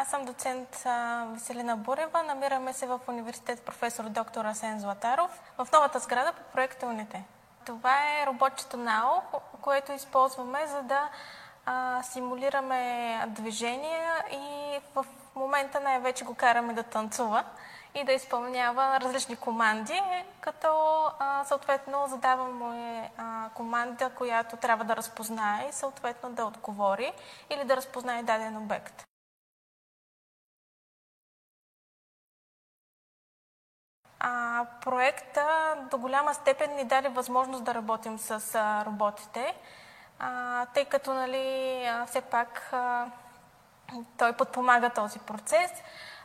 Аз съм доцент Веселина Бурева. Намираме се в университет професор доктор Асен Златаров в новата сграда по проекта УНИТЕ. Това е работчето НАО, което използваме за да а, симулираме движения и в момента най-вече го караме да танцува и да изпълнява различни команди, като а, съответно задаваме а, команда, която трябва да разпознае и съответно да отговори или да разпознае даден обект. А, проекта до голяма степен ни даде възможност да работим с а, роботите, а, тъй като нали, а, все пак а, той подпомага този процес,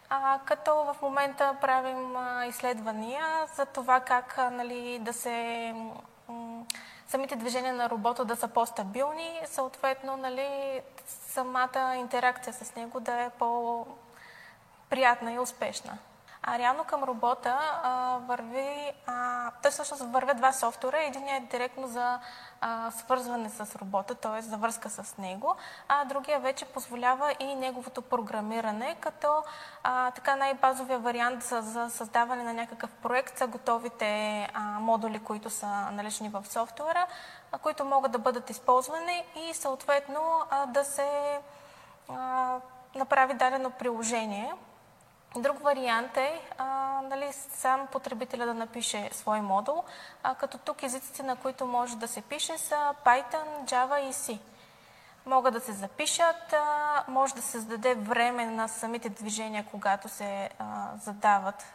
а, като в момента правим а, изследвания за това как а, нали, да се самите движения на робота да са по-стабилни, съответно нали, самата интеракция с него да е по-приятна и успешна. А реално към робота а, върви, а, той всъщност вървят два софтуера. Единият е директно за а, свързване с робота, т.е. за връзка с него, а другия вече позволява и неговото програмиране, като а, така най-базовия вариант за, за създаване на някакъв проект са готовите а, модули, които са налични в софтуера, а, които могат да бъдат използвани и съответно а, да се а, направи дадено приложение. Друг вариант е а, нали, сам потребителя да напише свой модул, а, като тук езиците, на които може да се пише са Python, Java и C. Могат да се запишат, а, може да се създаде време на самите движения, когато се а, задават.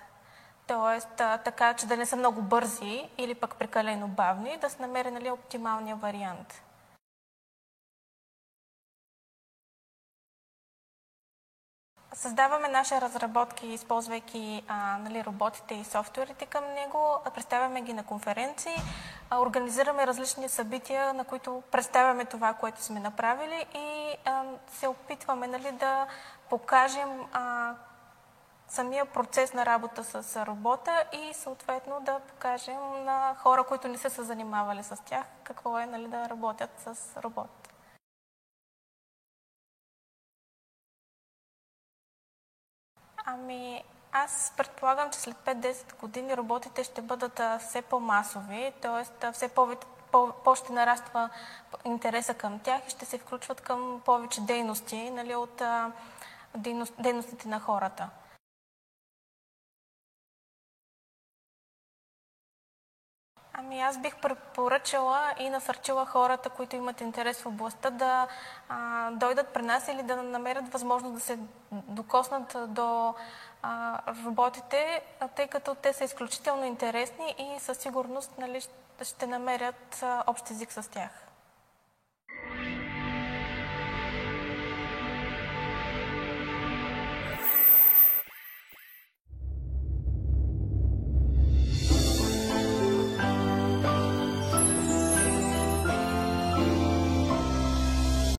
Тоест, а, така че да не са много бързи или пък прекалено бавни, да се намери нали, оптималния вариант. Създаваме наши разработки, използвайки а, нали, роботите и софтуерите към него, представяме ги на конференции, а, организираме различни събития, на които представяме това, което сме направили и а, се опитваме нали, да покажем а, самия процес на работа с робота и съответно да покажем на хора, които не са се занимавали с тях, какво е нали, да работят с робот. Ами, аз предполагам, че след 5-10 години роботите ще бъдат все по-масови, т.е. все повече по, ще нараства интереса към тях и ще се включват към повече дейности нали, от дейност, дейностите на хората. Ами аз бих препоръчала и насърчила хората, които имат интерес в областта, да а, дойдат при нас или да намерят възможност да се докоснат до а, роботите, тъй като те са изключително интересни и със сигурност нали, ще намерят общ език с тях.